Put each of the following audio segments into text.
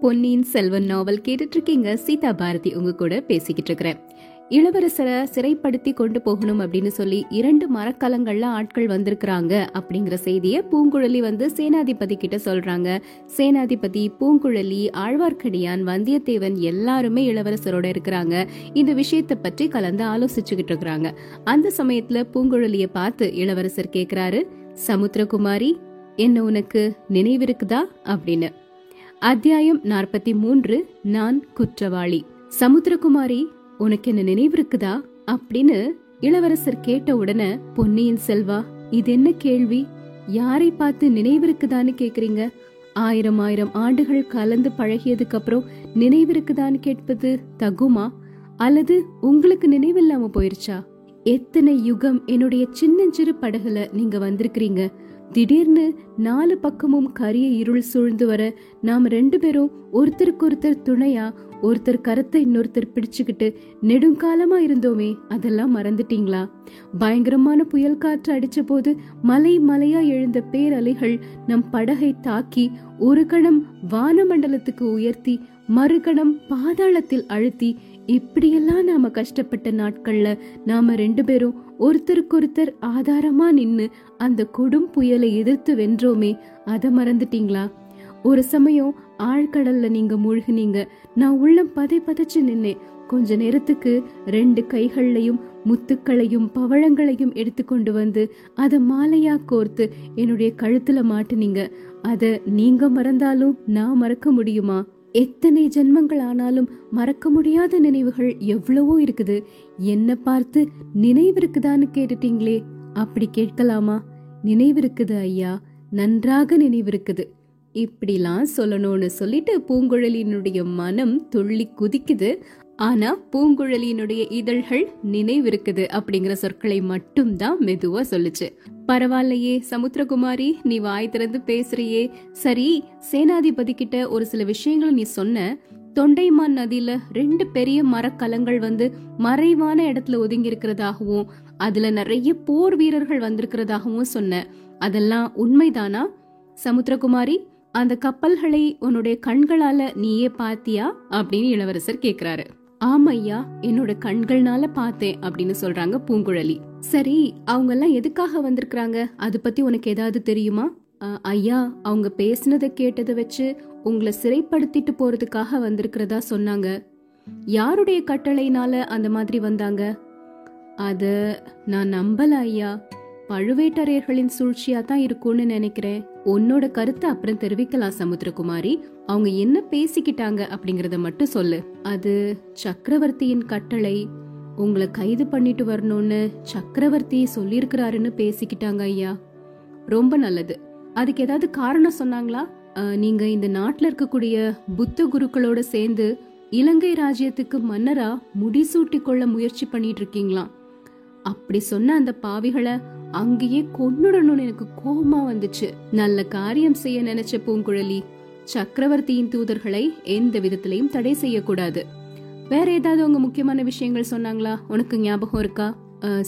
பொன்னியின் செல்வன் நாவல் கேட்டுட்டு இருக்கீங்க சீதா பாரதி உங்க கூட பேசிக்கிட்டு இருக்கிறேன் இளவரசரை சிறைப்படுத்தி கொண்டு போகணும் அப்படின்னு சொல்லி இரண்டு மரக்கலங்கள்ல ஆட்கள் வந்திருக்கிறாங்க அப்படிங்கிற செய்திய பூங்குழலி வந்து சேனாதிபதி கிட்ட சொல்றாங்க. சேனாதிபதி பூங்குழலி ஆழ்வார்க்கடியான் வந்தியத்தேவன் எல்லாருமே இளவரசரோட இருக்கிறாங்க. இந்த விஷயத்தை பற்றி கலந்து ஆலோசிச்சுக்கிட்டு இருக்கிறாங்க. அந்த சமயத்துல பூங்குழலிய பார்த்து இளவரசர் கேக்குறாரு சமுத்திரகுமாரி என்ன உனக்கு நினைவிருக்குதா அப்படின்னு. அத்தியாயம் நாற்பத்தி மூன்று நான் குற்றவாளி. சமுத்திரகுமாரி உனக்கு என்ன நினைவிருக்குதா? அப்படின்னு இளவரசர் கேட்ட உடனே பொன்னியின் செல்வா இது என்ன கேள்வி? யாரை பார்த்து நினைவிருக்குதான்னு கேக்குறீங்க? ஆயிரம் ஆயிரம் ஆண்டுகள் கலந்து பழகியதுக்கு அப்புறம் நினைவிருக்குதான்னு கேட்பது தகுமா? அல்லது உங்களுக்கு நினைவில்லாம போயிருச்சா? எத்தனை யுகம் என்னுடைய சின்னஞ்சிறு படகுல நீங்க வந்திருக்கிறீங்க? திடீர்னு நாலு பக்கமும் கரிய இருள் சூழ்ந்து வர நாம ரெண்டு பேரும் ஒருத்தருக்கு ஒருத்தர் துணையா ஒருத்தர் கரத்தை இன்னொருத்தர் பிடிச்சுக்கிட்டு நெடுங்காலமா இருந்தோமே அதெல்லாம் மறந்துட்டீங்களா? பயங்கரமான புயல் காற்று அடிச்ச போது மலை மலையா எழுந்த பேரலைகள் நம் படகை தாக்கி ஒரு கணம் வானமண்டலத்துக்கு உயர்த்தி மறுகணம் பாதாளத்தில் அழுத்தி இப்படியெல்லாம் நாம கஷ்டப்பட்ட நாட்கள்ல நாம ரெண்டு பேரும் ஒருத்தருக்கொருத்தர் ஆதாரமா நின்னு அந்த கொடும் புயலை எதிர்த்து வென்றோமே அத மறந்துட்டீங்களா? ஒரு சமயம் ஆழ்கடல்ல நீங்க மூழ்கினீங்க. நான் உள்ளம் பதை பதைச்சு நின்னேன். கொஞ்ச நேரத்துக்கு ரெண்டு கைகள்லையும் முத்துக்களையும் பவழங்களையும் எடுத்து கொண்டு வந்து அத மாலையா கோர்த்து என்னுடைய கழுத்துல மாட்டுனீங்க. அத நீங்க மறந்தாலும் நான் மறக்க முடியுமா? எத்தனை ஜென்மங்கள் ஆனாலும் மறக்க முடியாத நினைவுகள் எவ்வளவோ இருக்குது. என்ன பார்த்து நினைவிருக்குதான்னு கேட்டுட்டீங்களே அப்படி கேட்கலாமா? நினைவிருக்குது ஐயா நன்றாக நினைவிருக்குது. இப்படிலாம் சொல்லணும்னு சொல்லிட்டு பூங்குழலியினுடைய மனம் துள்ளி குதிக்குது. ஆனா பூங்குழலியினுடைய இதழ்கள் நினைவிருக்குது அப்படிங்கிற சொற்களை மட்டும்தான் மெதுவா சொல்லுச்சு. பரவாயில்லையே சமுத்திரகுமாரி நீ வாய் திறந்து பேசுறியே. சரி சேனாதிபதி கிட்ட ஒரு சில விஷயங்களை நீ சொன்ன. தொண்டைமான் நதியில ரெண்டு பெரிய மரக்கலங்கள் வந்து மறைவான இடத்துல ஒதுங்கி இருக்கிறதாகவும் அதுல நிறைய போர் வீரர்கள் வந்திருக்கிறதாகவும் சொன்ன. அதெல்லாம் உண்மைதானா? சமுத்திரகுமாரி அந்த கப்பல்களை உன்னுடைய கண்களால நீயே பாத்தியா? அப்படின்னு இளவரசர் கேக்குறாரு. ஆமையா என்னோட கண்கள்னால பார்த்தேன் அப்படின்னு சொல்றாங்க பூங்குழலி. சரி அவங்க எல்லாம் எதுக்காக வந்திருக்கிறாங்க? அது பத்தி உனக்கு ஏதாவது தெரியுமா? ஐயா அவங்க பேசுனதை கேட்டதை வச்சு உங்களை சிறைப்படுத்திட்டு போறதுக்காக வந்திருக்கிறதா சொன்னாங்க. யாருடைய கட்டளையினால அந்த மாதிரி வந்தாங்க? அத நான் நம்பல ஐயா. பழுவேட்டரையர்களின் சூழ்ச்சியா தான் இருக்கும்னு நினைக்கிறேன். உன்னோட கருத்தை அப்புறம் தெரிவிக்கலாம் சமுத்திரகுமாரி. அவங்க என்ன பேசிக்கிட்டாங்க அப்படிங்கறத மட்டும் சொல்லு. அது சக்கரவர்த்தியின் கட்டளை. உங்களை கைது பண்ணிட்டு வரணும்னு சக்கரவர்த்தி சொல்லியிருக்கிறாருன்னு பேசிக்கிட்டாங்க ஐயா. ரொம்ப நல்லது. அதுக்கு ஏதாவது காரணம் சொன்னாங்களா? நீங்க இந்த நாட்டில் இருக்கக்கூடிய புத்த குருக்களோட சேர்ந்து இலங்கை ராஜ்யத்துக்கு மன்னரா முடிசூட்டி கொள்ள முயற்சி பண்ணிட்டு இருக்கீங்களாம் அப்படி சொன்ன அந்த பாவிகளை அங்கேயே கொன்னுடணும்னு எனக்கு கோபமா வந்துச்சு. நல்ல காரியம் செய்ய நினைச்ச பூங்குழலி சக்கரவர்த்தியின் தூதர்களை எந்த விதத்திலையும் தடை செய்யக்கூடாது. வேற ஏதாவது உங்க முக்கியமான விஷயங்கள் சொன்னாங்களா? உனக்கு ஞாபகம் இருக்கா?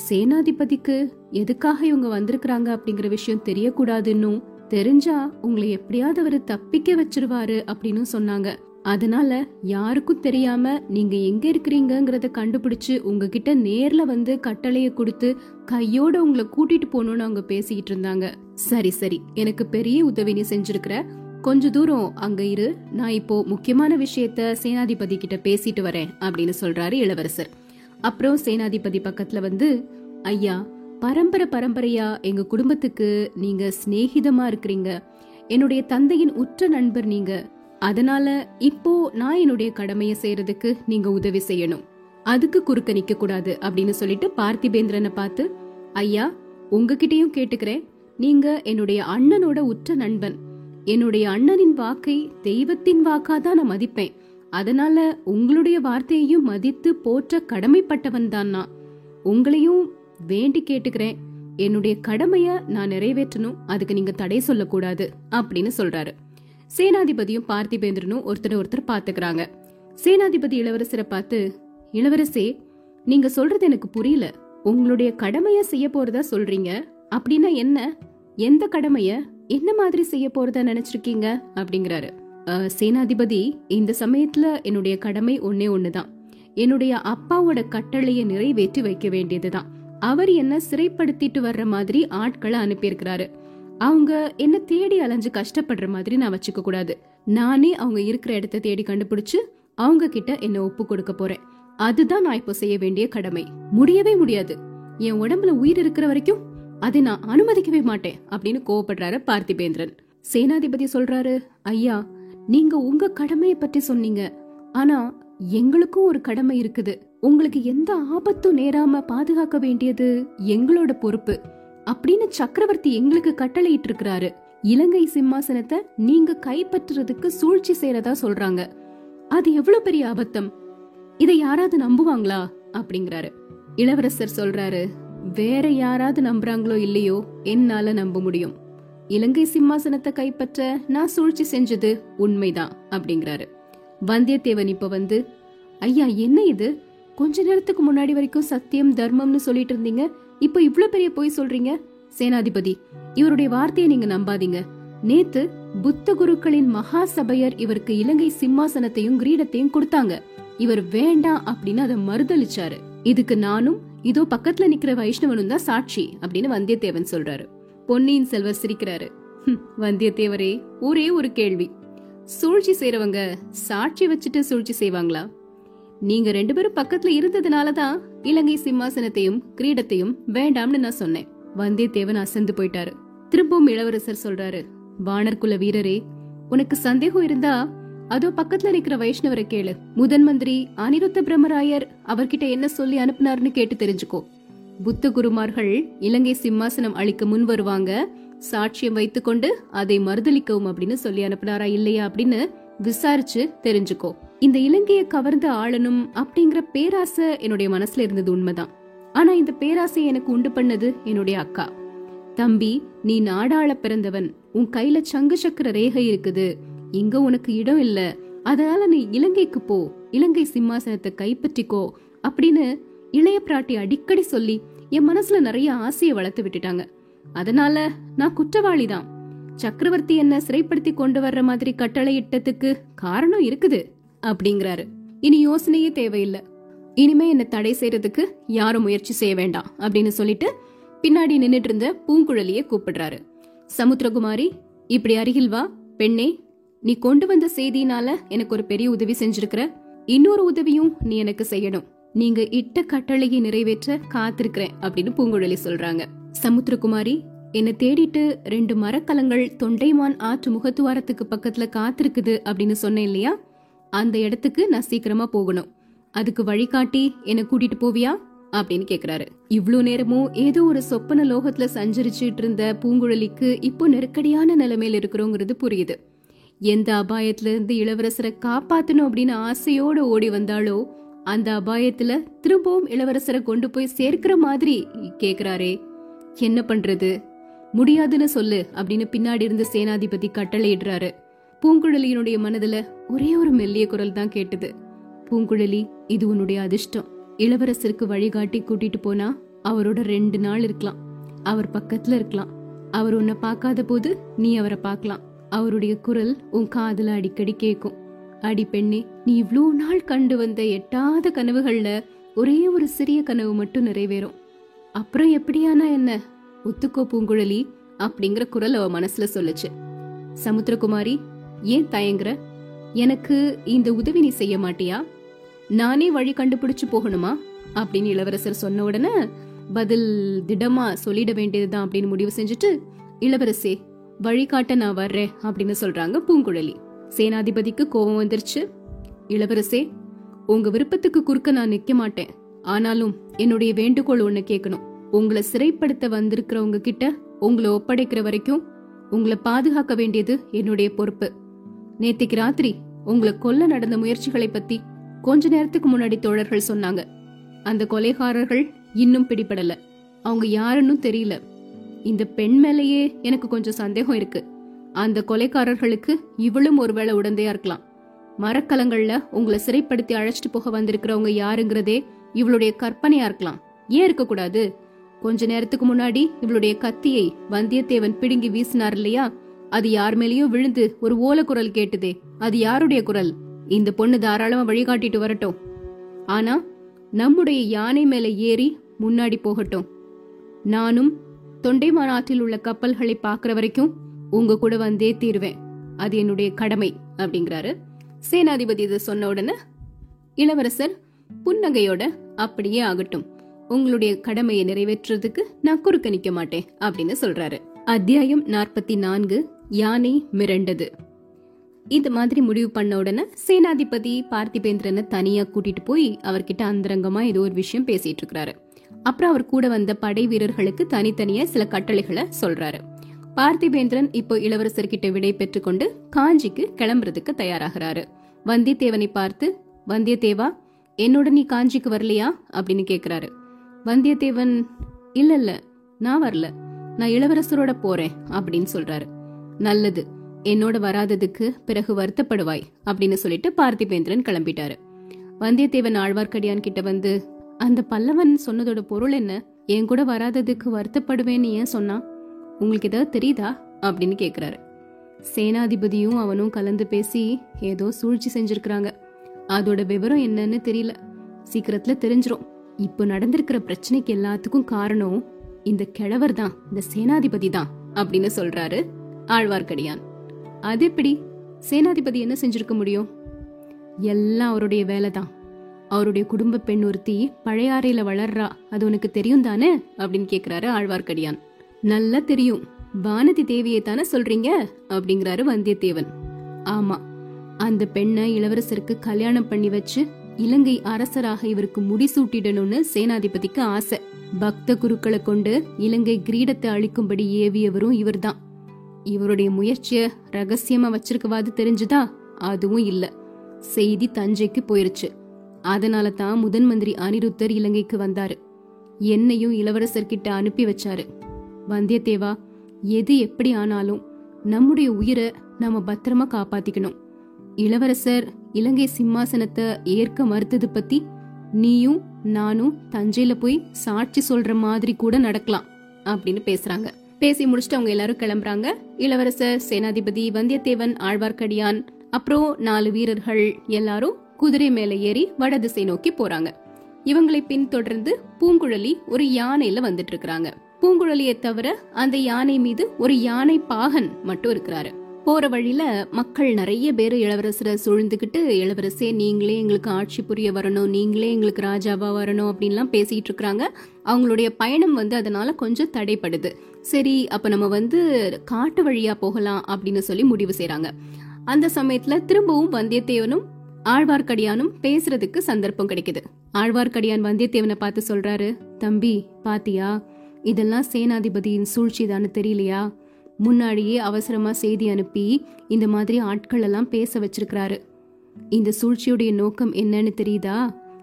சேனாதிபதிக்கு எதுக்காக இவங்க வந்திருக்கிறாங்க அப்படிங்கிற விஷயம் தெரியக்கூடாதுன்னும் தெரிஞ்சா உங்களை எப்படியாவது அவரு தப்பிக்க வச்சிருவாரு அப்படின்னு சொன்னாங்க. அதனால யாருக்கும் தெரியாம நீங்க எங்க இருக்கிறீங்கிறத கண்டுபிடிச்சு உங்ககிட்ட நேர்ல வந்து கட்டளைய கொடுத்து கையோட உங்களை கூட்டிட்டு போகணும்னு அவங்க பேசிக்கிட்டு இருந்தாங்க. சரி சரி. எனக்கு பெரிய உதவி நீ செஞ்சிருக்கிற. கொஞ்ச தூரம் அங்க இரு. நான் இப்போ முக்கியமான விஷயத்த சேனாதிபதி கிட்ட பேசிட்டு வரேன் அப்படின்னு சொல்றாரு இளவரசர். அப்புறம் சேனாதிபதி பக்கத்துல வந்து ஐயா பரம்பரை பரம்பரையா எங்க குடும்பத்துக்கு நீங்க சிநேகிதமா இருக்கிறீங்க. என்னுடைய தந்தையின் உற்ற நண்பர் நீங்க. அதனால இப்போ நான் என்னுடைய கடமையை செய்யறதுக்கு நீங்க உதவி செய்யணும். அதுக்கு குறுக்க நிக்க கூடாது அப்படின்னு சொல்லிட்டு பார்த்திபேந்திரனை பார்த்து ஐயா உங்ககிட்டயும் கேட்டுக்கிறேன். நீங்க என்னுடைய அண்ணனோட உற்ற நண்பன். என்னுடைய அண்ணனின் வாக்கை தெய்வத்தின் வாக்காதான் நான் மதிப்பேன். அதனால உங்களுடைய வார்த்தையையும் மதித்து போற்ற கடமைப்பட்டவன் தான் நான். உங்களையும் வேண்டி கேட்டுக்கிறேன். என்னுடைய கடமைய நான் நிறைவேற்றணும். அதுக்கு நீங்க தடை சொல்லக்கூடாது. அப்படின்னு சொல்றாரு. சேனாதிபதியும் பார்த்திபேந்திரனும் ஒருத்தர் ஒருத்தர் பாத்துக்கிறாங்க சேனாதிபதி இளவரசரை பார்த்து இளவரசே நீங்க சொல்றது எனக்கு புரியல. உங்களுடைய கடமைய செய்ய போறதா சொல்றீங்க? அப்படின்னா என்ன? எந்த கடமைய? என்ன மாதிரி செய்ய போறதா நினைச்சிருக்கீங்க? அப்படிங்கிறாரு. சேனாதிபதி இந்த சமயத்துல என்னுடைய கடமை ஒன்னே ஒண்ணுதான். என்னுடைய அப்பாவோட கட்டளையை நிறைவேற்றி வைக்க வேண்டியதுதான். அவர் என்ன சிறைப்படுத்திட்டு வர்ற மாதிரி ஆட்களை அனுப்பியிருக்கிறாரு. அவங்க என்ன தேடி அலைஞ்சு கஷ்டப்படுற மாதிரி நான் வச்சுக்க கூடாது. நானே அவங்க இருக்கிற இடத்த தேடி கண்டுபிடிச்சு அவங்க கிட்ட என்ன ஒப்பு கொடுக்க போறேன். அதுதான் நான் இப்போ செய்ய வேண்டிய கடமை. முடியவே முடியாது. என் உடம்புல உயிர் இருக்கிற வரைக்கும் அதை நான் அனுமதிக்கவே மாட்டேன் அப்படின்னு கோவப்படுறாரு பார்த்திபேந்திரன். சேனாதிபதி சொல்றாரு ஐயா நீங்க உங்க கடமையை பற்றி சொன்னீங்க. ஆனா எங்களுக்கும் ஒரு கடமை இருக்குது. உங்களுக்கு எந்த ஆபத்தும் நேராம பாதுகாக்க வேண்டியது எங்களோட பொறுப்பு. அப்படின்னு சக்கரவர்த்தி எங்களுக்கு கட்டளையிட்டு இருக்கிறாரு இலங்கை சிம்மாசனத்தை நீங்க கைப்பற்றுறதுக்கு சூழ்ச்சி செய்யறதா சொல்றாங்க. அது எவ்வளவு பெரிய அபத்தம்? இதை யாராவது நம்புவாங்களா? அப்படிங்கிறாரு. இளவரசர் சொல்றாரு வேற யாராவது நம்புறாங்களோ இல்லையோ என்னால நம்ப முடியும். இலங்கை சிம்மாசனத்தை கைப்பற்ற நான் சூழ்ச்சி செஞ்சது உண்மைதான் அப்படிங்கிறாரு. வந்தியத்தேவன் இப்ப வந்து ஐயா என்ன இது? கொஞ்ச நேரத்துக்கு முன்னாடி வரைக்கும் சத்தியம் தர்மம்னு சொல்லிட்டு இருந்தீங்க. இப்ப இவ்ளோ பெரிய பொய் சொல்றீங்க? சேனாதிபதி இவருடைய வார்த்தையை நீங்க நம்பாதீங்க. நேத்து புத்த குருக்களின் மகா சபையர் இவருக்கு இலங்கை சிம்மாசனத்தையும் கிரீடத்தையும் கொடுத்தாங்க. இவர் வேண்டாம் அப்படின்னு அதை மறுதளிச்சாரு இதுக்கு நானும் இதோ பக்கத்துல நிக்கிற வைஷ்ணவனும் தான் சாட்சி அப்படின்னு வந்தியத்தேவன் சொல்றாரு. பொன்னியின் செல்வர் சிரிக்கிறாரு. வந்தியத்தேவரே ஒரே ஒரு கேள்வி. சூழ்ச்சி செய்றவங்க சாட்சி வச்சுட்டு சூழ்ச்சி செய்வாங்களா? நீங்க ரெண்டு பேரும் பக்கத்துல இருந்ததுனால தான் இலங்கை சிம்மாசனத்தையும் கிரீடத்தையும் வேண்டாம்னு நான் சொன்னேன். வந்தியத்தேவன் அசந்து போயிட்டாரு. திரும்பவும் இளவரசர் சொல்றாரு வானர்குல வீரரே உனக்கு சந்தேகம் இருந்தா அதோ பக்கத்துல இருக்கிற வைஷ்ணவரை கேளு. முதன் மந்திரி அனிருத்த பிரம்மராயர் அவர்கிட்ட என்ன சொல்லி அனுப்புனாருன்னு கேட்டு தெரிஞ்சுக்கோ. புத்த குருமார்கள் இலங்கை சிம்மாசனம் அளிக்க முன் வருவாங்க. சாட்சியம் வைத்துக்கொண்டு அதை மறுதளிக்கவும் அப்படின்னு சொல்லி அனுப்புனாரா இல்லையா அப்படின்னு விசாரிச்சு தெரிஞ்சுக்கோ. இந்த இலங்கையை கவர்ந்த ஆளணும் அப்படிங்கிற பேராசை என்னுடைய மனசுல இருந்தது உண்மைதான். ஆனா இந்த பேராசை எனக்கு உண்டு பண்ணது என்னுடைய அக்கா. தம்பி நீ நாடாள பிறந்தவன். உன் கையில சங்கு சக்கர ரேகை இருக்குது. இங்க உனக்கு இடம் இல்ல. அதனால நீ இலங்கைக்கு போ. இலங்கை சிம்மாசனத்தை கைப்பற்றிக்கோ அப்படின்னு இளைய பிராட்டி அடிக்கடி சொல்லி என் மனசுல நிறைய ஆசையை வளர்த்து விட்டுட்டாங்க. அதனால நான் குற்றவாளி தான். சக்கரவர்த்தி என்ன சிறைப்படுத்தி கொண்டு வர்ற மாதிரி கட்டளை இட்டத்துக்கு காரணம் இருக்குது அப்படிங்கிறாரு. இனி யோசனையே தேவையில்லை. இனிமே என்ன தடை செய்யறதுக்கு யாரும் முயற்சி செய்ய வேண்டாம் அப்படின்னு சொல்லிட்டு பின்னாடி நின்னுட்டு இருந்த பூங்குழலிய கூப்பிடுறாரு. சமுத்திரகுமாரி இப்படி அருகில் வா பெண்ணே நீ கொண்டு வந்த செய்தியினால எனக்கு ஒரு பெரிய உதவி செஞ்சிருக்கிற. இன்னொரு உதவியும் நீ எனக்கு செய்யணும். நீங்க இட்ட கட்டளையை நிறைவேற்ற காத்திருக்கிறேன் அப்படின்னு பூங்குழலி சொல்றாங்க. சமுத்திரகுமாரி என்னை தேடிட்டு ரெண்டு மரக்கலங்கள் தொண்டைமான் ஆற்று முகத்துவாரத்துக்கு பக்கத்துல காத்திருக்குது அப்படின்னு சொன்னேன் இல்லையா? அந்த இடத்துக்கு நான் சீக்கிரமா போகணும். அதுக்கு வழிகாட்டி என்னை கூட்டிட்டு போவியா? அப்படின்னு கேக்குறாரு. இவ்ளோ நேரமும் ஏதோ ஒரு சொப்பன லோகத்துல சஞ்சரிச்சுட்டு இருந்த பூங்குழலிக்கு இப்போ நெருக்கடியான நிலைமையில இருக்கிறோங்கிறது புரியுது. எந்த அபாயத்துல இருந்து இளவரசரை காப்பாத்தணும் அப்படின்னு ஆசையோட ஓடி வந்தாலோ அந்த அபாயத்துல திரும்பவும் இளவரசரை கொண்டு போய் சேர்க்கிற மாதிரி கேக்குறாரே. என்ன பண்றது? முடியாதுன்னு சொல்லு அப்படின்னு பின்னாடி இருந்து சேனாதிபதி கட்டளையிடுறாரு. பூங்குழலியினுடைய மனதுல ஒரே ஒரு மெல்லிய குரல் தான் கேட்டது. பூங்குழலி இது உன்னுடைய அதிர்ஷ்டம். இளவரசருக்கு வழிகாட்டி கூட்டிட்டு போனா அவரோட ரெண்டு நாள் இருக்கலாம். அவர் பக்கத்துல இருக்கலாம். அவர் உன்னை பார்க்காத போது நீ அவரை பார்க்கலாம். அவருடைய குரல் உன் காதுல அடிக்கடி கேட்கும் அடி பெண்ணே நீ இவ்ளோ நாள் கண்டு வந்த எட்டாத கனவுகள்ல ஒரே ஒரு சிறிய கனவு மட்டும் நிறைவேறும். அப்புறம் எப்படியானா என்ன? ஒத்துக்கோ பூங்குழலி அப்படிங்கிற குரல் அவ மனசுல சொல்லுச்சு. சமுத்திரகுமாரி ஏன் தயங்குற? எனக்கு இந்த உதவி நீ செய்ய மாட்டியா? நானே வழி கண்டுபிடிச்சு போகணுமா? அப்படின்னு இளவரசர் சொன்ன உடனே பதில் திடமா சொல்லிட வேண்டியதுதான் அப்படின்னு முடிவு செஞ்சுட்டு இளவரசே வழிகாட்ட நான் வர்றேன் அப்படின்னு சொல்றாங்க பூங்குழலி. சேனாதிபதிக்கு கோபம் வந்துருச்சு. இளவரசே உங்க விருப்பத்துக்கு குறுக்க நான் நிக்க மாட்டேன். ஆனாலும் என்னுடைய வேண்டுகோள் ஒண்ணு கேட்கணும். உங்களை சிறைப்படுத்த வந்திருக்கிறவங்க கிட்ட உங்களை ஒப்படைக்கிற வரைக்கும் உங்களை பாதுகாக்க வேண்டியது என்னுடைய பொறுப்பு. நேத்திக்கு ராத்திரி உங்களை கொல்ல நடந்த முயற்சிகளை பத்தி கொஞ்ச நேரத்துக்கு முன்னாடி தோழர்கள் சொன்னாங்க. அந்த கொலைகாரர்கள் இன்னும் பிடிபடல. அவங்க யாருன்னு தெரியல. இந்த பெண் மேலேயே எனக்கு கொஞ்சம் சந்தேகம் இருக்கு. அந்த கொலைக்காரர்களுக்கு இவளும் ஒருவேளை உடந்தையா இருக்கலாம். மரக்கலங்கள்ல உங்களை சிறைப்படுத்தி அழைச்சிட்டு போக வந்திருக்கிறவங்க யாருங்கிறதே இவளுடைய கற்பனையா இருக்கலாம். ஏன் இருக்கக்கூடாது? கொஞ்ச நேரத்துக்கு முன்னாடி இவளுடைய கத்தியை வந்தியத்தேவன் பிடுங்கி வீசினார் இல்லையா? அது யார் மேலேயோ விழுந்து ஒரு ஓல குரல் கேட்டுதே. அது யாருடைய குரல்? இந்த பொண்ணு தாராளமா வழிகாட்டிட்டு வரட்டும். ஆனா நம்முடைய யானை மேல ஏறி முன்னாடி போகட்டும். நானும் தொண்டைமான் உள்ள கப்பல்களை பார்க்குற வரைக்கும் உங்க கூட வந்தே தீருவேன். அது என்னுடைய கடமை அப்படிங்கிறாரு. சேனாதிபதி இதை சொன்ன உடனே இளவரசர் புன்னகையோட அப்படியே ஆகட்டும். உங்களுடைய கடமையை நிறைவேற்றுறதுக்கு நான் குறுக்க நிக்க மாட்டேன் அப்படின்னு சொல்றாரு. அத்தியாயம் நாற்பத்தி நான்கு யானை மிரண்டது. இந்த மாதிரி முடிவு பண்ண உடனே சேனாதிபதி பார்த்திபேந்திரனை தனியா கூட்டிட்டு போய் அவர்கிட்ட அந்தரங்கமா ஏதோ ஒரு விஷயம் பேசிட்டு இருக்கிறாரு. அப்புறம் அவர் கூட வந்த படை வீரர்களுக்கு தனித்தனியா சில கட்டளைகளை சொல்றாரு. பார்த்திபேந்திரன் இப்போ இளவரசர்கிட்ட விடை பெற்றுக்கொண்டு காஞ்சிக்கு கிளம்புறதுக்கு தயாராகிறாரு. வந்தியத்தேவனை பார்த்து வந்தியத்தேவா என்னோட நீ காஞ்சிக்கு வரலையா? அப்படின்னு கேக்குறாரு. வந்தியத்தேவன் இல்ல இல்ல நான் வரல. நான் இளவரசரோட போறேன் அப்படின்னு சொல்றாரு. நல்லது. என்னோட வராததுக்கு பிறகு வருத்தப்படுவாய் அப்படின்னு சொல்லிட்டு பார்த்திபேந்திரன் கிளம்பிட்டாரு. வந்தியத்தேவன் ஆழ்வார்க்கடியான் கிட்ட வந்து அந்த பல்லவன் சொன்னதோட பொருள் என்ன? என் கூட வராததுக்கு வருத்தப்படுவேன்னு ஏன் சொன்னான் உங்களுக்கு ஏதாவது தெரியுதா? அப்படின்னு கேக்குறாரு. சேனாதிபதியும் அவனும் கலந்து பேசி ஏதோ சூழ்ச்சி செஞ்சிருக்கிறாங்க. அதோட விவரம் என்னன்னு தெரியல. சீக்கிரத்துல தெரிஞ்சிரும். இப்போ நடந்திருக்கிற பிரச்சனைக்கு எல்லாத்துக்கும் காரணம் இந்த கிழவர் தான் இந்த சேனாதிபதி தான் அப்படின்னு சொல்றாரு ஆழ்வார்க்கடியான். அது எப்படி? சேனாதிபதி என்ன செஞ்சிருக்க முடியும்? எல்லாம் அவருடைய வேலை தான். அவருடைய குடும்ப பெண் ஒருத்தி பழையாறையில வளர்றா அது உனக்கு தெரியும் தானே? அப்படின்னு கேக்குறாரு ஆழ்வார்க்கடியான். நல்லா தெரியும். வானதி தேவியை தானே சொல்றீங்க? அப்படிங்கிறாரு வந்தியத்தேவன். ஆமா. அந்த பெண்ணை இளவரசருக்கு கல்யாணம் பண்ணி வச்சு இலங்கை அரசராக இவருக்கு முடிசூட்டிடணும்னு சேனாதிபதிக்கு ஆசை. பக்த குருக்களை கொண்டு இலங்கை கிரீடத்தை அழிக்கும்படி ஏவியவரும் இவர்தான். இவருடைய முயற்சிய ரகசியமா வச்சிருக்கவாது தெரிஞ்சுதா? அதுவும் இல்ல. செய்தி தஞ்சைக்கு போயிருச்சு. அதனால தான் முதன் மந்திரி அனிருத்தர் இலங்கைக்கு வந்தாரு. என்னையும் இளவரசர்கிட்ட அனுப்பி வச்சாரு. வந்தியத்தேவா எது எப்படி ஆனாலும் நம்முடைய உயிரை நாம பத்திரமா காப்பாத்திக்கணும். இளவரசர் இலங்கை சிம்மாசனத்தை ஏற்க மறுத்தது பத்தி நீயும் நானும் தஞ்சையில போய் சாட்சி சொல்ற மாதிரி கூட நடக்கலாம் அப்படின்னு பேசுறாங்க. பேசி முடிச்சுட்டு அவங்க எல்லாரும் கிளம்புறாங்க. இளவரசர் சேனாதிபதி வந்தியத்தேவன் ஆழ்வார்க்கடியான் அப்புறம் நாலு வீரர்கள் எல்லாரும் குதிரை மேல ஏறி வடதிசை நோக்கி போறாங்க. இவங்களை பின்தொடர்ந்து பூங்குழலி ஒரு யானையில வந்துட்டு இருக்கிறாங்க. பூங்குழலியை தவிர அந்த யானை மீது ஒரு யானை பாகன் மட்டும் இருக்கிறாரு. போற வழியில மக்கள் நிறைய பேர் இளவரசரை சூழ்ந்துகிட்டு இளவரசே நீங்களே எங்களுக்கு ஆட்சி புரிய வரணும் நீங்களே எங்களுக்கு ராஜாவா வரணும் அப்படின்லாம் பேசிட்டு இருக்கிறாங்க. அவங்களுடைய பயணம் வந்து அதனால கொஞ்சம் தடைப்படுது. சரி அப்ப நம்ம வந்து காட்டு வழியா போகலாம் அப்படின்னு சொல்லி முடிவு செய்கிறாங்க அந்த சமயத்துல திரும்பவும் வந்தியத்தேவனும் ஆழ்வார்க்கடியானும் பேசுறதுக்கு சந்தர்ப்பம் கிடைக்குது. ஆழ்வார்க்கடியான் வந்தியத்தேவனை பார்த்து சொல்றாரு தம்பி பாத்தியா? இதெல்லாம் சேனாதிபதியின் சூழ்ச்சி தெரியலையா? முன்னாடியே அவசரமா செய்தி அனுப்பி இந்த மாதிரி ஆட்கள் எல்லாம் பேச வச்சிருக்கிறாரு. இந்த சூழ்ச்சியுடைய நோக்கம் என்னன்னு தெரியுதா?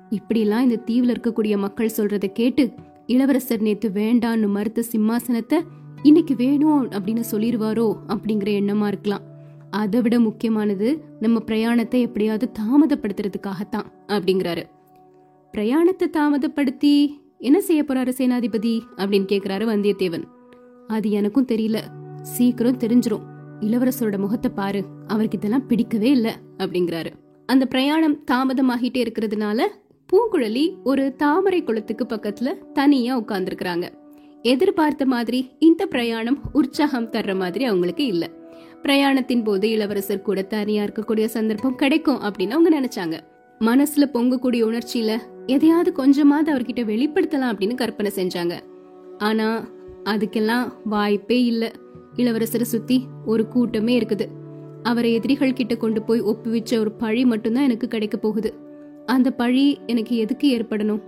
இப்படிலாம் இந்த தீவுல இருக்கக்கூடிய மக்கள் சொல்றதை கேட்டு இளவரசர் நேத்து வேண்டான்னு மறுத்த சிம்மாசனத்தை இன்னைக்கு வேணும் அப்படின்னு சொல்லிடுவாரோ அப்படிங்கிற எண்ணமா இருக்கலாம். அதை விட முக்கியமானது நம்ம பிரயாணத்தை எப்படியாவது தாமதப்படுத்துறதுக்காகத்தான் அப்படிங்கிறாரு. பிரயாணத்தை தாமதப்படுத்தி என்ன செய்ய போறாரு சேனாதிபதி அப்படின்னு கேக்குறாரு வந்தியத்தேவன். அது எனக்கும் தெரியல. சீக்கிரம் தெரிஞ்சிரும். இளவரசரோட முகத்தை பாரு அவருக்கு இதெல்லாம் பிடிக்கவே இல்ல அப்படிங்கிறாரு. அந்த பிரயாணம் தாமதமாகிட்டே இருக்கிறதுனால பூங்குழலி ஒரு தாமரை குளத்துக்கு பக்கத்துல தனியா உட்கார்ந்துருக்கிறாங்க. எதிர்பார்த்த மாதிரி இந்த பிரயாணம் உற்சாகம் தர்ற மாதிரி அவங்களுக்கு இல்ல. பிரயாணத்தின் போது இளவரசர் கூட தனியா இருக்கக்கூடிய சந்தர்ப்பம் கிடைக்கும் அப்படின்னு அவங்க நினைச்சாங்க. மனசுல பொங்கக்கூடிய உணர்ச்சியில எதையாவது கொஞ்சமாவது அவர்கிட்ட வெளிப்படுத்தலாம் அப்படின்னு கற்பனை செஞ்சாங்க. ஆனா அதுக்கெல்லாம் வாய்ப்பே இல்லை. இளவரசரை சுத்தி ஒரு கூட்டமே இருக்குது. அவரை எதிரிகள் கிட்ட கொண்டு போய் ஒப்புவிச்ச ஒரு பழி மட்டும்தான் எனக்கு கிடைக்க போகுது. அந்த பழி எனக்கு எதுக்கு ஏற்படணும்?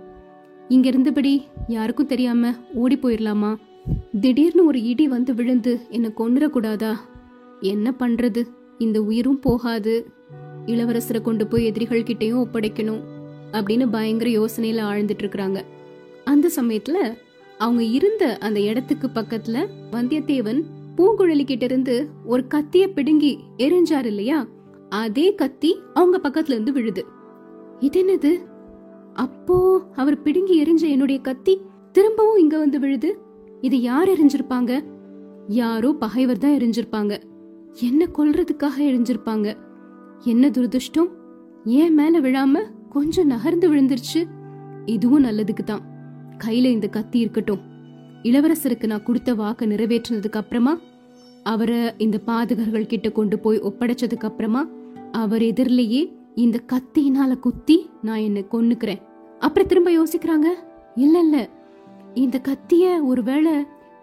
இங்க இருந்தபடி யாருக்கும் தெரியாம ஓடி போயிடலாமா திடீர்னு ஒரு இடி வந்து விழுந்து என்னை கொண்டுடக்கூடாதா என்ன பண்றது? இந்த உயிரும் போகாது. இளவரசரை கொண்டு போய் எதிரிகள் கிட்டயும் ஒப்படைக்கணும் அப்படின்னு பயங்கர யோசனையில ஆழ்ந்துட்டு இருக்கிறாங்க. அந்த சமயத்துல அவங்க இருந்த அந்த இடத்துக்கு பக்கத்துல வந்தியத்தேவன் பூங்குழலி கிட்ட இருந்து ஒரு கத்திய பிடுங்கி எரிஞ்சார் இல்லையா? அதே கத்தி அவங்க பக்கத்துல இருந்து விழுது. இது என்னது அப்போ அவர் பிடுங்கி எரிஞ்ச என்னுடைய கத்தி திரும்பவும் இங்க வந்து விழுது? இது யார் எரிஞ்சிருப்பாங்க யாரோ பகைவர் தான் எரிஞ்சிருப்பாங்க என்ன கொல்றதுக்காக எரிஞ்சிருப்பாங்க என்ன துரதிருஷ்டம்? ஏன் மேல விழாம கொஞ்சம் நகர்ந்து விழுந்துருச்சு? இதுவும் நல்லதுக்கு தான். கையில இந்த கத்தி இருக்கட்டும். இளவரசருக்கு நான் கொடுத்த வாக்க நிறைவேற்றினதுக்கு அப்புறமா அவரை இந்த பாதகர்கள் கிட்ட கொண்டு போய் ஒப்படைச்சதுக்கு அப்புறமா அவர் எதிரிலேயே இந்த கத்தியினால குத்தி நான் என்ன கொன்னுக்கிறேன். அப்புறம் திரும்ப யோசிக்கிறாங்க இல்ல இல்ல. இந்த கத்திய ஒருவேளை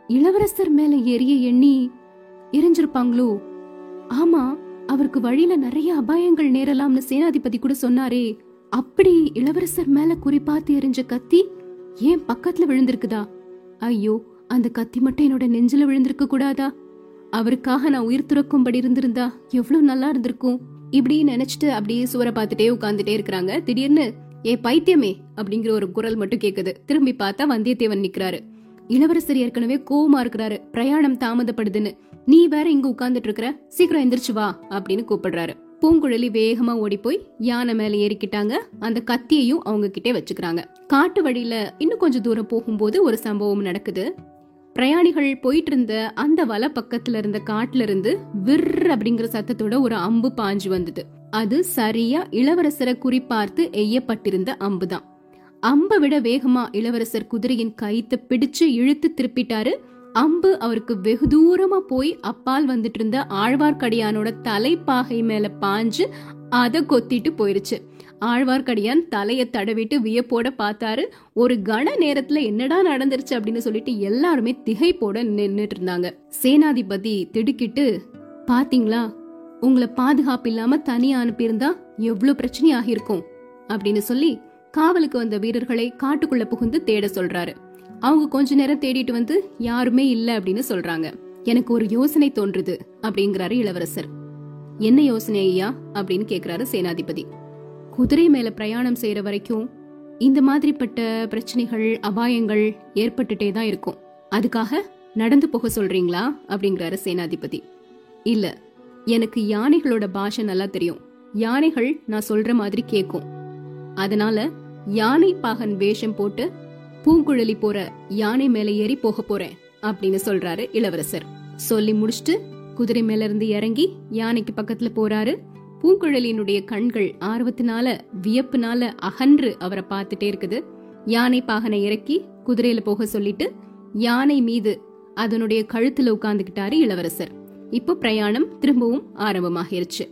இளவரசர் மேல எரிய எண்ணி எரிஞ்சிருப்பாங்களோ? ஆமா அவருக்கு வழியில நிறைய அபாயங்கள் நேரலாம்னு சேனாதிபதி கூட சொன்னாரே. அப்படி இளவரசர் மேல குறிப்பாத்து எரிஞ்ச கத்தி ஏன் பக்கத்துல விழுந்திருக்குதா? ஐயோ அந்த கத்தி மட்டும் என்னோட நெஞ்சில விழுந்திருக்க கூடாதா? அவருக்காக நான் உயிர் துறக்கும்படி இருந்திருந்தா எவ்வளவு நல்லா இருந்திருக்கும். இப்படி நினைச்சிட்டு அப்படியே சுவரை பார்த்துட்டே உட்காந்துட்டே இருக்கிறாங்க. திடீர்னு ஏ பைத்தியமே அப்படிங்கிற ஒரு குரல் மட்டும் கேக்குது. திரும்பி பார்த்தா வந்தியத்தேவன் நிக்கிறாரு. இளவரசர் ஏற்கனவே கோவமா இருக்கிறாரு. பிரயாணம் தாமதப்படுதுன்னு. நீ வேற இங்க உட்கார்ந்துட்டு இருக்கிற. சீக்கிரம் எந்திரிச்சு வா அப்படின்னு கூப்பிடுறாரு. பூங்குழலி வேகமா ஓடி போய் யானை மேல ஏறிக்கிட்டாங்க. அந்த கத்தியையும் அவங்க கிட்டே வச்சுக்கிறாங்க. காட்டு வழியில இன்னும் கொஞ்சம் தூரம் போகும்போது ஒரு சம்பவம் நடக்குது. பிரயாணிகள் போயிட்டு இருந்த அந்த வலை பக்கத்துல இருந்த காட்டுல இருந்து விர் அப்படிங்கிற சத்தத்தோட ஒரு அம்பு பாஞ்சு வந்தது. அது சரியா இளவரசரை குறிப்பார்த்து எய்யப்பட்டிருந்த அம்புதான். அம்பை விட வேகமா இளவரசர் குதிரையின் கைத்தை பிடிச்சு இழுத்து திருப்பிட்டாரு. அம்பு அவருக்கு வெகு தூரமா போய் அப்பால் வந்துட்டு இருந்த ஆழ்வார்க்கடியானோட தலைப்பாகை மேல பாஞ்சு அதை கொத்திட்டு போயிருச்சு. ஆழ்வார்க்கடியான் தலையை தடவிட்டு வியப்போட பார்த்தாரு. ஒரு கன நேரத்துல என்னடா நடந்துருச்சு அப்படின்னு சொல்லிட்டு எல்லாருமே திகைப்போட நின்றுட்டு இருந்தாங்க சேனாதிபதி திடுக்கிட்டு பாத்தீங்களா? உங்களை பாதுகாப்பு இல்லாம தனியா அனுப்பியிருந்தா எவ்வளவு பிரச்சனை இருக்கும் அப்படின்னு சொல்லி காவலுக்கு வந்த வீரர்களை காட்டுக்குள்ள புகுந்து தேட சொல்றாரு. அவங்க கொஞ்ச நேரம் தேடிட்டு வந்து யாருமே இல்ல அப்படின்னு சொல்றாங்க. எனக்கு ஒரு யோசனை தோன்றுது அப்படிங்கிறாரு இளவரசர். என்ன யோசனை ஐயா? அப்படின்னு கேக்குறாரு சேனாதிபதி. குதிரை மேல பிரயாணம் செய்யற வரைக்கும் இந்த மாதிரிப்பட்ட பிரச்சனைகள் அபாயங்கள் ஏற்பட்டுட்டே தான் இருக்கும். அதுக்காக நடந்து போக சொல்றீங்களா? அப்படிங்கிறாரு சேனாதிபதி. இல்ல எனக்கு யானைகளோட பாஷை நல்லா தெரியும். யானைகள் நான் சொல்ற மாதிரி கேக்கும். அதனால யானை பாகன் வேஷம் போட்டு பூங்குழலி போற யானை மேல ஏறி போக போறேன் அப்படின்னு சொல்றாரு இளவரசர். சொல்லி முடிச்சுட்டு குதிரை மேல இருந்து இறங்கி யானைக்கு பக்கத்துல போறாரு. பூங்குழலியினுடைய கண்கள் ஆர்வத்தினால வியப்புனால அகன்று அவரை பார்த்துட்டே இருக்குது. யானை பாகனை இறக்கி குதிரையில போக சொல்லிட்டு யானை மீது அதனுடைய கழுத்துல உட்கார்ந்துகிட்டாரு இளவரசர். இப்போ பிரயாணம் திரும்பவும் ஆரம்பமாகிருச்சு.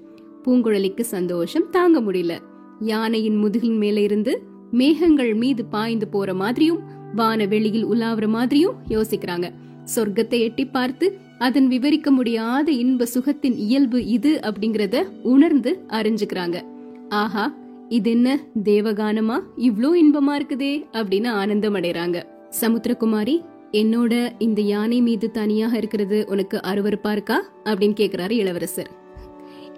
பூங்குழலிக்கு சந்தோஷம் தாங்க முடியல. யானையின் முதுகின் மேல இருந்து மேகங்கள் மீது பாய்ந்து போற மாதிரியும் வான வெளியில் உலாவுற மாதிரியும் யோசிக்கிறாங்க. சொர்க்கத்தை எட்டி பார்த்து அதன் விவரிக்க முடியாத இன்ப சுகத்தின் இயல்பு இது அப்படிங்கறத உணர்ந்து அறிஞ்சுக்கிறாங்க. ஆஹா இது என்ன தேவகானமா? இவ்ளோ இன்பமா இருக்குதே அப்படின்னு ஆனந்தம் அடைறாங்க. சமுத்திரகுமாரி என்னோட இந்த யானை மீது தனியாக இருக்கிறது உனக்கு அருவறுப்பா இருக்கா? அப்படின்னு கேக்குறாரு இளவரசர்.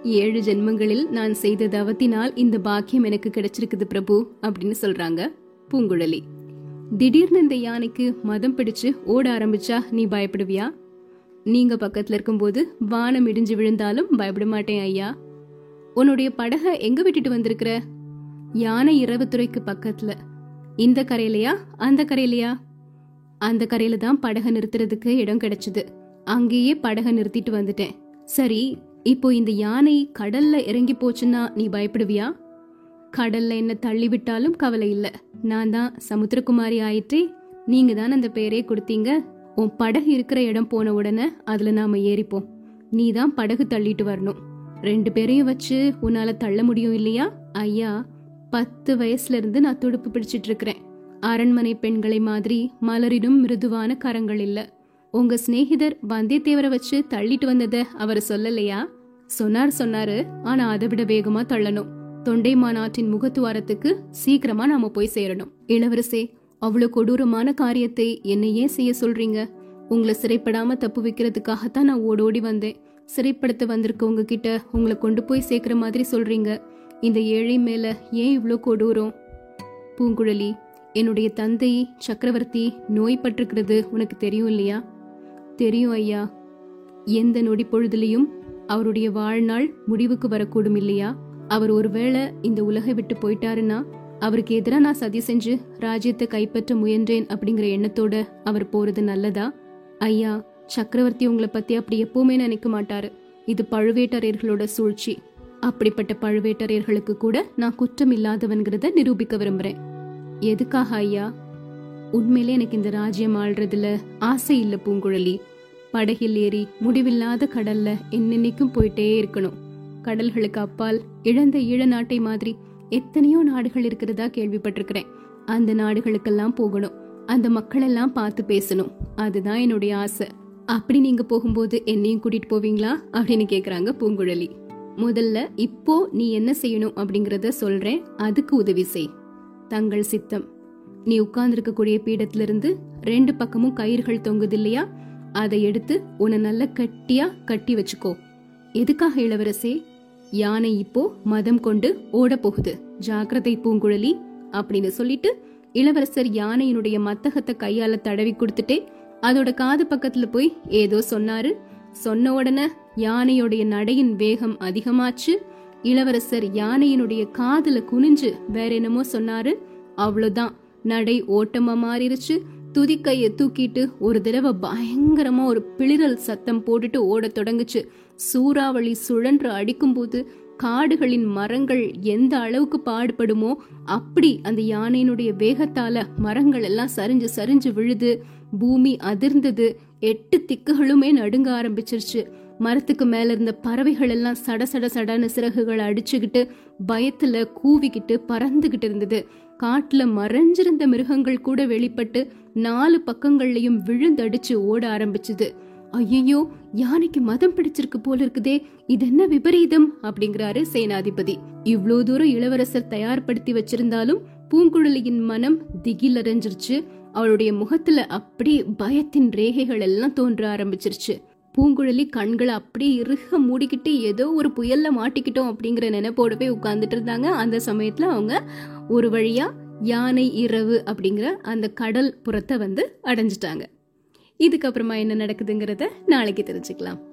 ஏழு ஜென்மங்களில் நான் செய்த தவத்தினால் இந்த பாக்கியம் எனக்கு கிடைச்சிருக்குது பிரபு அப்படின்னு சொல்றாங்க பூங்குழலி. திடீர்னு இந்த யானைக்கு மதம் பிடிச்சு ஓட ஆரம்பிச்சா நீ பயப்படுவியா? நீங்க பக்கத்துல இருக்கும்போது வானம் இடிஞ்சு விழுந்தாலும் பயப்பட மாட்டேன் ஐயா. உன்னுடைய படக எங்க விட்டுட்டு வந்திருக்கிற? யானை இரவுத்துறைக்கு பக்கத்துல. இந்த கரையிலையா? அந்த கரையிலையா? அந்த கரையில தான் படக நிறுத்துறதுக்கு இடம் கிடைச்சது. அங்கேயே படக நிறுத்திட்டு வந்துட்டேன். சரி இப்போ இந்த யானை கடல்ல இறங்கி போச்சுன்னா நீ பயப்படுவியா? கடல்ல என்ன தள்ளி விட்டாலும் கவலை இல்ல. நான் தான் சமுத்திரகுமாரி ஆயிற்றே. நீங்க தான் அந்த பேரே கொடுத்தீங்க. உன் படகு இருக்கிற இடம் போன உடனே அதுல நாம ஏறிப்போம். நீ தான் படகு தள்ளிட்டு வரணும். ரெண்டு பேரையும் வச்சு உன்னால தள்ள முடியும் இல்லையா? ஐயா பத்து வயசுல இருந்து நான் துடுப்பு பிடிச்சிட்டு இருக்கிறேன். அரண்மனை பெண்களை மாதிரி மலரிடும் மிருதுவான கரங்கள் இல்ல. உங்க சிநேகிதர் வந்தியத்தேவரை வச்சு தள்ளிட்டு வந்தத அவர் சொல்லலையா? சொன்னார் சொன்னாரு. ஆனா அதை விட வேகமா தள்ளணும். தொண்டை மாநாட்டின் முகத்துவாரத்துக்கு சீக்கிரமா நாம போய் சேரணும். இளவரசே அவ்வளவு கொடூரமான காரியத்தை என்னை ஏன் செய்ய சொல்றீங்க? உங்களை சிறைப்படாம தப்பு வைக்கிறதுக்காகத்தான் நான் ஓடோடி வந்தேன். சிறைப்படுத்த வந்திருக்க உங்ககிட்ட உங்களை கொண்டு போய் சேர்க்கிற மாதிரி சொல்றீங்க. இந்த ஏழை மேல ஏன் இவ்வளோ கொடூரம்? பூங்குழலி என்னுடைய தந்தை சக்கரவர்த்தி நோய்பட்டிருக்கிறது உனக்கு தெரியும் இல்லையா? தெரியும் ஐயா. எந்த நொடி பொழுதுலையும் அவருடைய வாழ்நாள் முடிவுக்கு வரக்கூடும் இல்லையா? அவர் ஒருவேளை இந்த உலகை விட்டு போயிட்டாருன்னா அவருக்கு எதிராக நான் சதி செஞ்சு ராஜ்யத்தை கைப்பற்ற முயன்றேன் அப்படிங்கிற எண்ணத்தோட அவர் போறது நல்லதா? ஐயா சக்கரவர்த்தி உங்களை பத்தி அப்படி எப்பவுமே நினைக்க மாட்டாரு. இது பழுவேட்டரையர்களோட சூழ்ச்சி. அப்படிப்பட்ட பழுவேட்டரையர்களுக்கு கூட நான் குற்றம் இல்லாதவன்கிறத நிரூபிக்க விரும்புறேன். எதுக்காக ஐயா? உண்மையிலே எனக்கு இந்த ராஜ்யம் ஆள்றதுல ஆசை இல்ல பூங்குழலி. படகில் ஏறி முடிவில்லாத கடல்ல என்னென்னைக்கும் போயிட்டே இருக்கணும். கடல்களுக்கு அப்பால் இழந்த ஈழ நாட்டை மாதிரி எத்தனையோ நாடுகள் இருக்கிறதா கேள்விப்பட்டிருக்கிறேன். அந்த நாடுகளுக்கெல்லாம் போகணும். அந்த மக்களெல்லாம் பார்த்து பேசணும். அதுதான் என்னுடைய ஆசை. அப்படி நீங்க போகும்போது என்னையும் கூட்டிட்டு போவீங்களா? அப்படின்னு கேக்குறாங்க பூங்குழலி. முதல்ல இப்போ நீ என்ன செய்யணும்? அப்படிங்கறத சொல்றேன். அதுக்கு உதவி செய். தங்கள் சித்தம். நீ உட்கார்ந்துருக்கக்கூடிய பீடத்திலிருந்து ரெண்டு பக்கமும் கயிறுகள் தொங்குது இல்லையா அதை எடுத்து உன்னை நல்ல கட்டியா கட்டி வச்சுக்கோ. எதுக்காக இளவரசே? யானை இப்போ மதம் கொண்டு ஓட போகுது ஜாக்கிரதை பூங்குழலி அப்படின்னு சொல்லிட்டு இளவரசர் யானையினுடைய மத்தகத்தை கையால தடவி கொடுத்துட்டே அதோட காது பக்கத்துல போய் ஏதோ சொன்னாரு. சொன்ன உடனே யானையோடைய நடையின் வேகம் அதிகமாச்சு. இளவரசர் யானையினுடைய காதுல குனிஞ்சு வேற என்னமோ சொன்னாரு. அவ்வளவுதான். நடை ஓட்டமா மாறிடுச்சு துதிக்கைய தூக்கிட்டு ஒரு தடவை பயங்கரமா ஒரு பிளிரல் சத்தம் போட்டுட்டு ஓடத் தொடங்குச்சு. சூறாவளி சுழன்று அடிக்கும்போது காடுகளின் மரங்கள் எந்த அளவுக்கு பாடுபடுமோ அப்படி அந்த யானையினுடைய வேகத்தால மரங்கள் எல்லாம் சரிஞ்சு சரிஞ்சு விழுது. பூமி அதிர்ந்தது. எட்டு திக்குகளுமே நடுங்க ஆரம்பிச்சிருச்சு. மரத்துக்கு மேல இருந்த பறவைகள் எல்லாம் சட சட சடன்னு சிறகுகளை அடிச்சுக்கிட்டு பயத்துல கூவிக்கிட்டு பறந்துகிட்டு இருந்தது. காட்டுல மறைஞ்சிருந்த மிருகங்கள் கூட வெளிப்பட்டு நாலு பக்கங்கள்லயும் விழுந்தடிச்சு ஓட ஆரம்பிச்சுது. ஐயோ யானைக்கு மதம் பிடிச்சிருக்கு போல இருக்குதே இது என்ன விபரீதம்? அப்படிங்கிறாரு சேனாதிபதி. இவ்வளவு தூரம் இளவரசர் தயார்படுத்தி வச்சிருந்தாலும் பூங்குழலியின் மனம் திகிலறைஞ்சிருச்சு அவளுடைய முகத்துல அப்படியே பயத்தின் ரேகைகள் எல்லாம் தோன்ற ஆரம்பிச்சிருச்சு. பூங்குழலி கண்களை அப்படியே இறுக மூடிக்கிட்டு ஏதோ ஒரு புயல்ல மாட்டிக்கிட்டோம் அப்படிங்கிற நினைப்போடவே உட்கார்ந்துட்டு இருந்தாங்க. அந்த சமயத்துல அவங்க ஒரு வழியா யானை இரவு அப்படிங்கிற அந்த கடல் புறத்தை வந்து அடைஞ்சிட்டாங்க. இதுக்கப்புறமா என்ன நடக்குதுங்கிறத நாளைக்கு தெரிஞ்சுக்கலாம்.